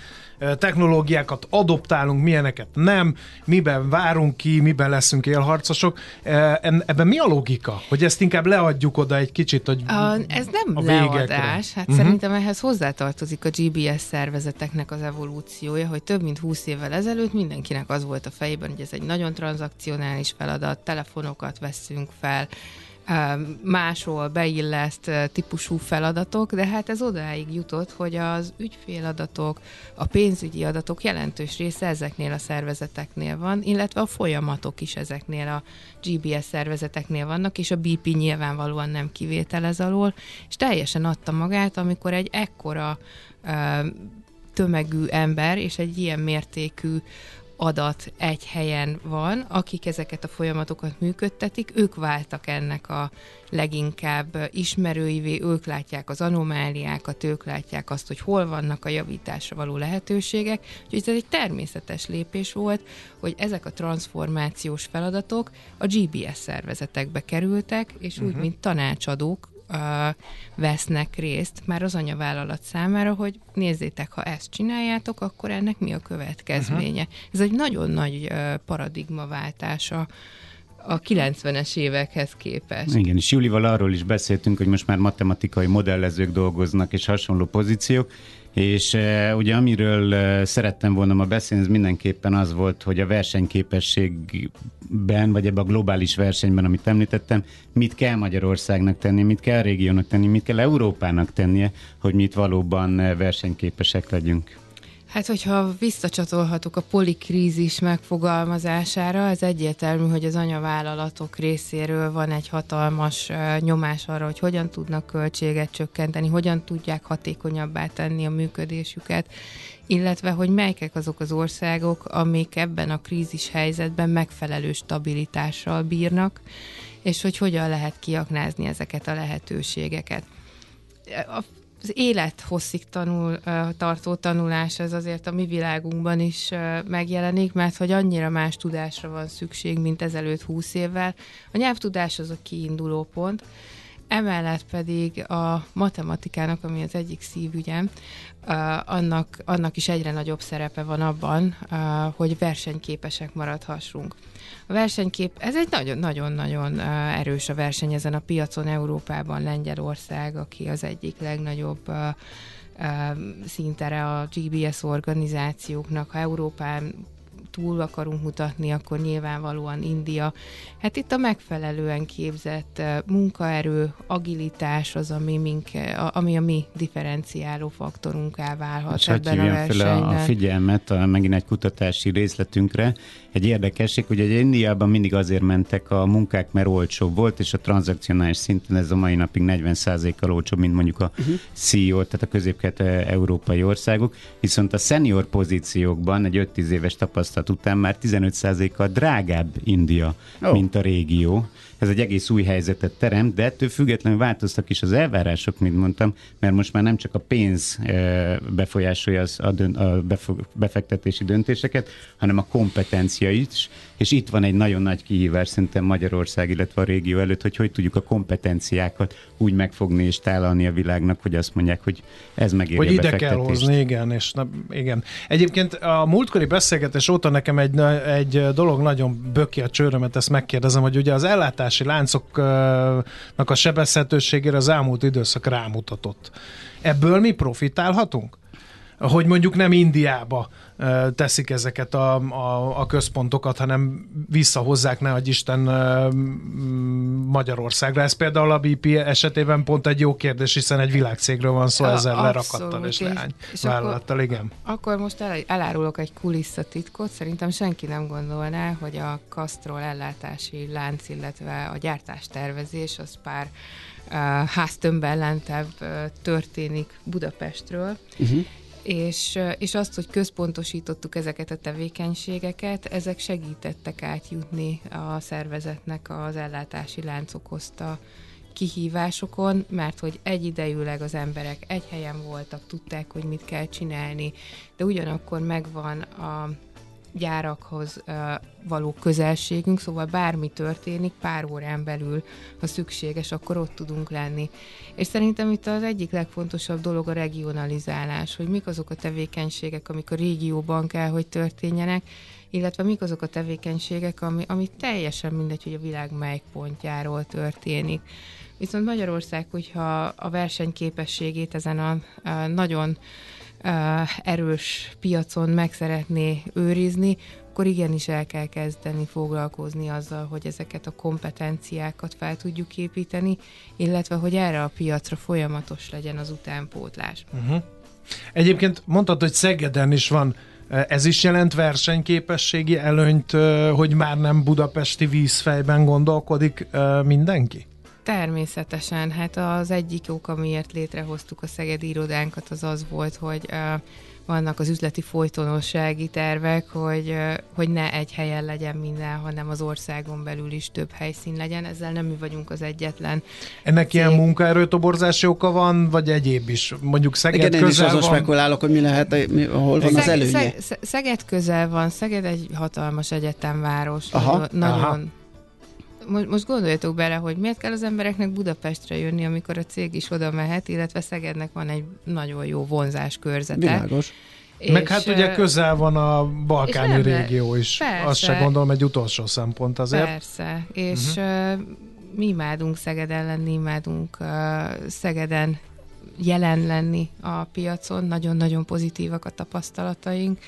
Speaker 1: technológiákat adoptálunk, milyeneket nem, miben várunk ki, miben leszünk élharcosok. Ebben mi a logika? Hogy ezt inkább leadjuk oda egy kicsit, hogy
Speaker 6: a, Ez nem a leadás, hát uh-huh. szerintem ehhez hozzátartozik a GBS szervezeteknek az evolúciója, hogy több mint 20 évvel ezelőtt mindenkinek az volt a fejében, hogy ez egy nagyon tranzakcionális feladat, telefonokat veszünk fel, másról beilleszt típusú feladatok, de hát ez odáig jutott, hogy az ügyféladatok, a pénzügyi adatok jelentős része ezeknél a szervezeteknél van, illetve a folyamatok is ezeknél a GBS szervezeteknél vannak, és a BP nyilvánvalóan nem kivétel ez alól, és teljesen adta magát, amikor egy ekkora tömegű ember és egy ilyen mértékű adat egy helyen van, akik ezeket a folyamatokat működtetik, ők váltak ennek a leginkább ismerőivé, ők látják az anomáliákat, ők látják azt, hogy hol vannak a javításra való lehetőségek, úgyhogy ez egy természetes lépés volt, hogy ezek a transformációs feladatok a GBS szervezetekbe kerültek, és uh-huh. úgy, mhm. mint tanácsadók vesznek részt már az anyavállalat számára, hogy nézzétek, ha ezt csináljátok, akkor ennek mi a következménye. Uh-huh. Ez egy nagyon nagy paradigmaváltása a 90-es évekhez képest.
Speaker 5: Igen, és Julival arról is beszéltünk, hogy most már matematikai modellezők dolgoznak, és hasonló pozíciók, és uh, ugye amiről uh, szerettem volna ma beszélni, ez mindenképpen az volt, hogy a versenyképességben, vagy ebben a globális versenyben, amit említettem, mit kell Magyarországnak tennie, mit kell a régiónak tennie, mit kell Európának tennie, hogy mi itt valóban versenyképesek legyünk.
Speaker 6: Hát, hogyha visszacsatolhatok a polikrízis megfogalmazására, ez egyértelmű, hogy az anyavállalatok részéről van egy hatalmas nyomás arra, hogy hogyan tudnak költséget csökkenteni, hogyan tudják hatékonyabbá tenni a működésüket, illetve hogy melyek azok az országok, amik ebben a krízis helyzetben megfelelő stabilitással bírnak, és hogy hogyan lehet kiaknázni ezeket a lehetőségeket. A az élet hosszig tanul, tartó tanulás az azért a mi világunkban is megjelenik, mert hogy annyira más tudásra van szükség, mint ezelőtt húsz évvel. A nyelvtudás az a kiinduló pont, emellett pedig a matematikának, ami az egyik szívügyem, annak, annak is egyre nagyobb szerepe van abban, hogy versenyképesek maradhassunk. A versenykép, ez egy nagyon-nagyon-nagyon erős a verseny ezen a piacon Európában, Lengyelország, aki az egyik legnagyobb szintere a GBS organizációknak, ha Európán túl akarunk mutatni, akkor nyilvánvalóan India. Hát itt a megfelelően képzett munkaerő, agilitás az, ami, mink, ami a mi differenciáló faktorunká válhat És ebben a versenyben.
Speaker 5: a figyelmet a, megint egy kutatási részletünkre. Egy érdekesség, hogy egy Indiában mindig azért mentek a munkák, mert olcsóbb volt, és a tranzakcionális szinten ez a mai napig 40%-kal olcsóbb, mint mondjuk a uh-huh. CEO, tehát a közép európai országok, viszont a senior pozíciókban egy 5-10 éves tapasztalat után már 15%-kal drágább India, oh. mint a régió ez egy egész új helyzetet teremt, de ettől függetlenül változtak is az elvárások, mint mondtam, mert most már nem csak a pénz befolyásolja az a, dön, a befektetési döntéseket, hanem a kompetencia is, és itt van egy nagyon nagy kihívás szerintem Magyarország, illetve a régió előtt, hogy hogy tudjuk a kompetenciákat úgy megfogni és tálalni a világnak, hogy azt mondják, hogy ez megéri
Speaker 1: Hogy ide kell hozni, igen, és na, igen. Egyébként a múltkori beszélgetés óta nekem egy, egy dolog nagyon böki a csőrömet, ezt megkérdezem, hogy ugye az ellátási láncoknak a sebezhetőségére az elmúlt időszak rámutatott. Ebből mi profitálhatunk? Hogy mondjuk nem Indiába teszik ezeket a, a, a központokat, hanem visszahozzák, ne Isten Magyarországra. Ez például a BP esetében pont egy jó kérdés, hiszen egy világcégről van szó, ezzel a, lerakattal és, leány és vállalattal, akkor, igen.
Speaker 6: Akkor most el, elárulok egy kulisszatitkot, szerintem senki nem gondolná, hogy a Castrol ellátási lánc, illetve a gyártástervezés az pár uh, háztömbben lentebb uh, történik Budapestről. Uh-huh és, és azt, hogy központosítottuk ezeket a tevékenységeket, ezek segítettek átjutni a szervezetnek az ellátási lánc okozta kihívásokon, mert hogy egyidejűleg az emberek egy helyen voltak, tudták, hogy mit kell csinálni, de ugyanakkor megvan a gyárakhoz való közelségünk, szóval bármi történik, pár órán belül, ha szükséges, akkor ott tudunk lenni. És szerintem itt az egyik legfontosabb dolog a regionalizálás, hogy mik azok a tevékenységek, amik a régióban kell, hogy történjenek, illetve mik azok a tevékenységek, ami, ami teljesen mindegy, hogy a világ melyik pontjáról történik. Viszont Magyarország, hogyha a versenyképességét ezen a, a nagyon erős piacon meg szeretné őrizni, akkor igenis el kell kezdeni foglalkozni azzal, hogy ezeket a kompetenciákat fel tudjuk építeni, illetve hogy erre a piacra folyamatos legyen az utánpótlás. Uh-huh.
Speaker 1: Egyébként mondtad, hogy Szegeden is van ez is jelent versenyképességi előnyt, hogy már nem budapesti vízfejben gondolkodik mindenki?
Speaker 6: Természetesen, hát az egyik ok, amiért létrehoztuk a Szegedi irodánkat, az az volt, hogy uh, vannak az üzleti folytonossági tervek, hogy, uh, hogy ne egy helyen legyen minden, hanem az országon belül is több helyszín legyen. Ezzel nem mi vagyunk az egyetlen.
Speaker 1: Ennek cég. ilyen munkaerőtoborzási oka van, vagy egyéb is? Mondjuk Szeged Igen, közel
Speaker 2: én is azon spekulálok, hogy mi lehet, mi, hol van Szeg, az előnye.
Speaker 6: Szeg, Szeged közel van, Szeged egy hatalmas egyetemváros. Aha. Nagyon, Aha most gondoljatok bele, hogy miért kell az embereknek Budapestre jönni, amikor a cég is oda mehet, illetve Szegednek van egy nagyon jó vonzás körzete.
Speaker 1: Világos. És, Meg hát ugye közel van a balkáni régió is. Persze, Azt se gondolom egy utolsó szempont azért.
Speaker 6: Persze, és uh-huh. mi imádunk Szegeden lenni, imádunk uh, Szegeden jelen lenni a piacon, nagyon-nagyon pozitívak a tapasztalataink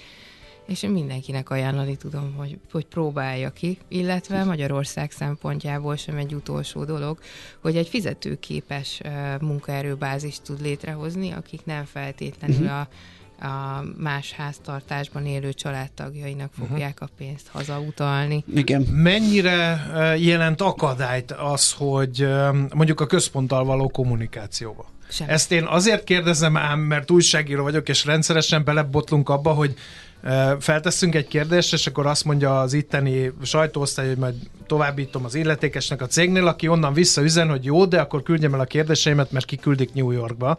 Speaker 6: és én mindenkinek ajánlani tudom, hogy, hogy próbálja ki, illetve Magyarország szempontjából sem egy utolsó dolog, hogy egy fizetőképes munkaerőbázist tud létrehozni, akik nem feltétlenül uh-huh. a a más háztartásban élő családtagjainak mhm. fogják uh-huh. a pénzt hazautalni.
Speaker 1: Igen. Mennyire jelent akadályt az, hogy mondjuk a központtal való kommunikációba? Sem. Ezt én azért kérdezem ám, mert újságíró vagyok, és rendszeresen belebotlunk abba, hogy feltesszünk egy kérdést, és akkor azt mondja az itteni sajtóosztály, hogy majd továbbítom az illetékesnek a cégnél, aki onnan visszaüzen, hogy jó, de akkor küldjem el a kérdéseimet, mert kiküldik New Yorkba,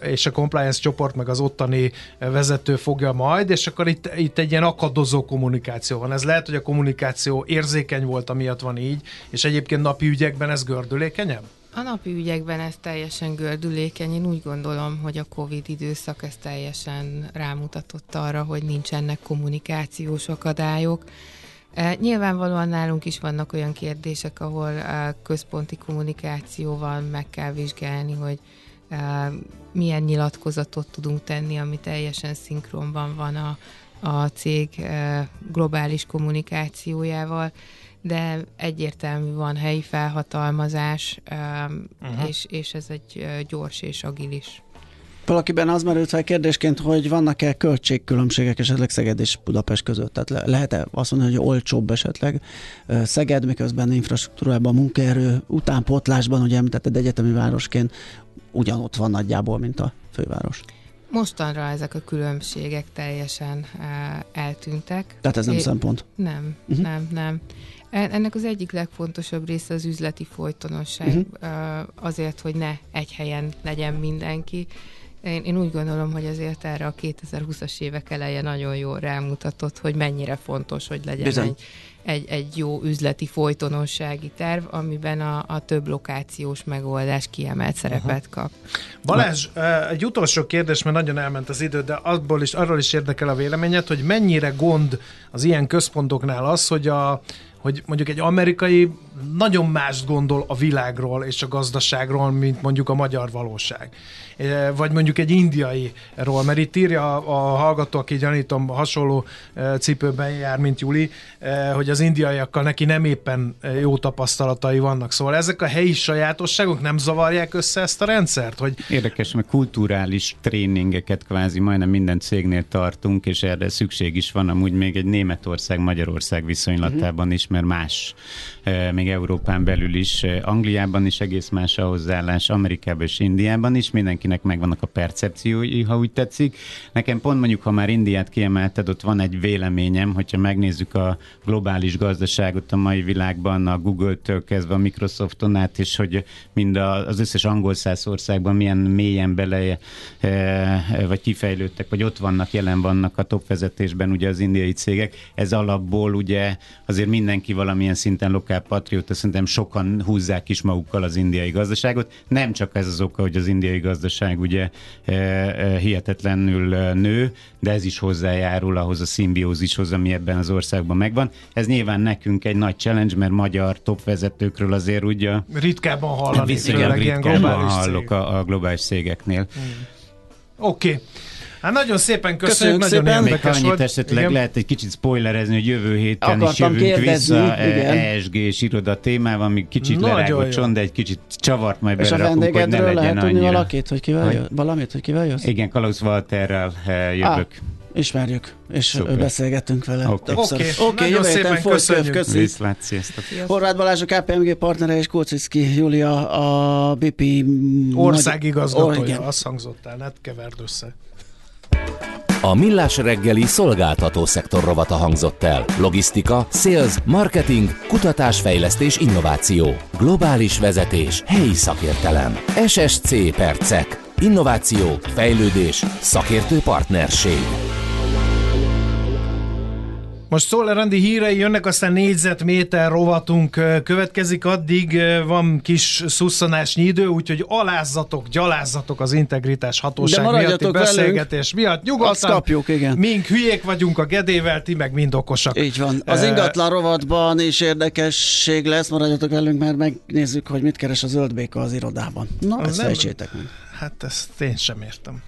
Speaker 1: és a compliance csoport meg az ottani vezető fogja majd, és akkor itt, itt egy ilyen akadozó kommunikáció van. Ez lehet, hogy a kommunikáció érzékeny volt, amiatt van így, és egyébként napi ügyekben ez gördülékenyebb?
Speaker 6: A napi ügyekben ez teljesen gördülékeny. Én úgy gondolom, hogy a Covid időszak ez teljesen rámutatott arra, hogy nincsenek kommunikációs akadályok. E, nyilvánvalóan nálunk is vannak olyan kérdések, ahol e, központi kommunikációval meg kell vizsgálni, hogy e, milyen nyilatkozatot tudunk tenni, ami teljesen szinkronban van a a cég globális kommunikációjával, de egyértelmű van helyi felhatalmazás, uh-huh. és, és ez egy gyors és agilis.
Speaker 2: Valakiben az merült fel kérdésként, hogy vannak-e költségkülönbségek esetleg Szeged és Budapest között? Tehát lehet-e azt mondani, hogy olcsóbb esetleg Szeged, miközben infrastruktúrában, munkaerő, utánpotlásban, ugye említetted egyetemi városként, ugyanott van nagyjából, mint a főváros?
Speaker 6: Mostanra ezek a különbségek teljesen eltűntek.
Speaker 2: Tehát ez nem é- szempont?
Speaker 6: Nem, uh-huh. nem, nem. Ennek az egyik legfontosabb része az üzleti folytonosság, uh-huh. azért, hogy ne egy helyen legyen mindenki. Én, én úgy gondolom, hogy azért erre a 2020-as évek eleje nagyon jól rámutatott, hogy mennyire fontos, hogy legyen Bizony. egy, egy, egy jó üzleti folytonossági terv, amiben a, a több lokációs megoldás kiemelt szerepet kap.
Speaker 1: Balázs, egy utolsó kérdés, mert nagyon elment az idő, de abból is, arról is érdekel a véleményed, hogy mennyire gond az ilyen központoknál az, hogy a hogy mondjuk egy amerikai nagyon más gondol a világról és a gazdaságról, mint mondjuk a magyar valóság. E, vagy mondjuk egy indiairól, mert itt írja a hallgató, aki gyanítom hasonló e, cipőben jár, mint Juli, e, hogy az indiaiakkal neki nem éppen jó tapasztalatai vannak. Szóval ezek a helyi sajátosságok nem zavarják össze ezt a rendszert? Hogy...
Speaker 5: Érdekes, mert kulturális tréningeket kvázi majdnem minden cégnél tartunk, és erre szükség is van amúgy még egy Németország-Magyarország viszonylatában is, mert más, még Európán belül is, Angliában is egész más a hozzáállás, Amerikában és Indiában is, mindenkinek megvannak a percepciói, ha úgy tetszik. Nekem pont mondjuk, ha már Indiát kiemelted, ott van egy véleményem, hogyha megnézzük a globális gazdaságot a mai világban, a Google-től kezdve a Microsofton át, és hogy mind az összes angol száz országban milyen mélyen bele vagy kifejlődtek, vagy ott vannak, jelen vannak a top vezetésben ugye az indiai cégek. Ez alapból ugye azért mindenki valamilyen szinten lokál patrióta, szerintem sokan húzzák is magukkal az indiai gazdaságot. Nem csak ez az oka, hogy az indiai gazdaság ugye e, e, hihetetlenül e, nő, de ez is hozzájárul ahhoz a szimbiózishoz, ami ebben az országban megvan. Ez nyilván nekünk egy nagy challenge, mert magyar top vezetőkről azért ugye...
Speaker 1: Ritkában hallani.
Speaker 5: Viszonylag ritkában hallok a, a globális cégeknél. Hmm.
Speaker 1: Oké. Okay. Hát nagyon szépen köszönjük, köszönjük nagyon szépen.
Speaker 5: Még annyit esetleg igen. lehet egy kicsit spoilerezni, hogy jövő héten Akartam is jövünk kérdezni, vissza ESG és iroda témával, ami kicsit lerágott de egy kicsit csavart majd
Speaker 2: És a hogy ne legyen lehet tudni valakit, hogy kivel jön? Valamit, hogy kivel jössz?
Speaker 5: Igen, Kalausz Walterrel eh, jövök. Ah.
Speaker 2: Ismerjük, és Szuper. beszélgettünk vele.
Speaker 1: Oké, okay. okay. okay, jövő héten köszönjük.
Speaker 5: köszönjük. Viszlát, sziasztok.
Speaker 2: Horváth Balázs, a KPMG partnere, és Kócicki Júlia, a BP
Speaker 1: országigazgatója. Azt hangzott el, ne keverd össze.
Speaker 4: A Millás reggeli szolgáltató szektor rovata hangzott el. Logisztika, sales, marketing, kutatásfejlesztés, innováció. Globális vezetés, helyi szakértelem. SSC Percek. Innováció, fejlődés, szakértő partnerség.
Speaker 1: Most Szoller Andi hírei jönnek, aztán négyzetméter rovatunk következik, addig van kis szusszanásnyi idő, úgyhogy alázzatok, gyalázzatok az integritás hatóság miatti beszélgetés velünk. miatt. Nyugodtan,
Speaker 2: Azt kapjuk, igen.
Speaker 1: Mink hülyék vagyunk a gedével, ti meg mind okosak.
Speaker 2: Így van. Az ingatlan rovatban is érdekesség lesz, maradjatok velünk, mert megnézzük, hogy mit keres a zöldbéka az irodában. Na, ezt fejtsétek meg.
Speaker 1: Hát ezt én sem értem.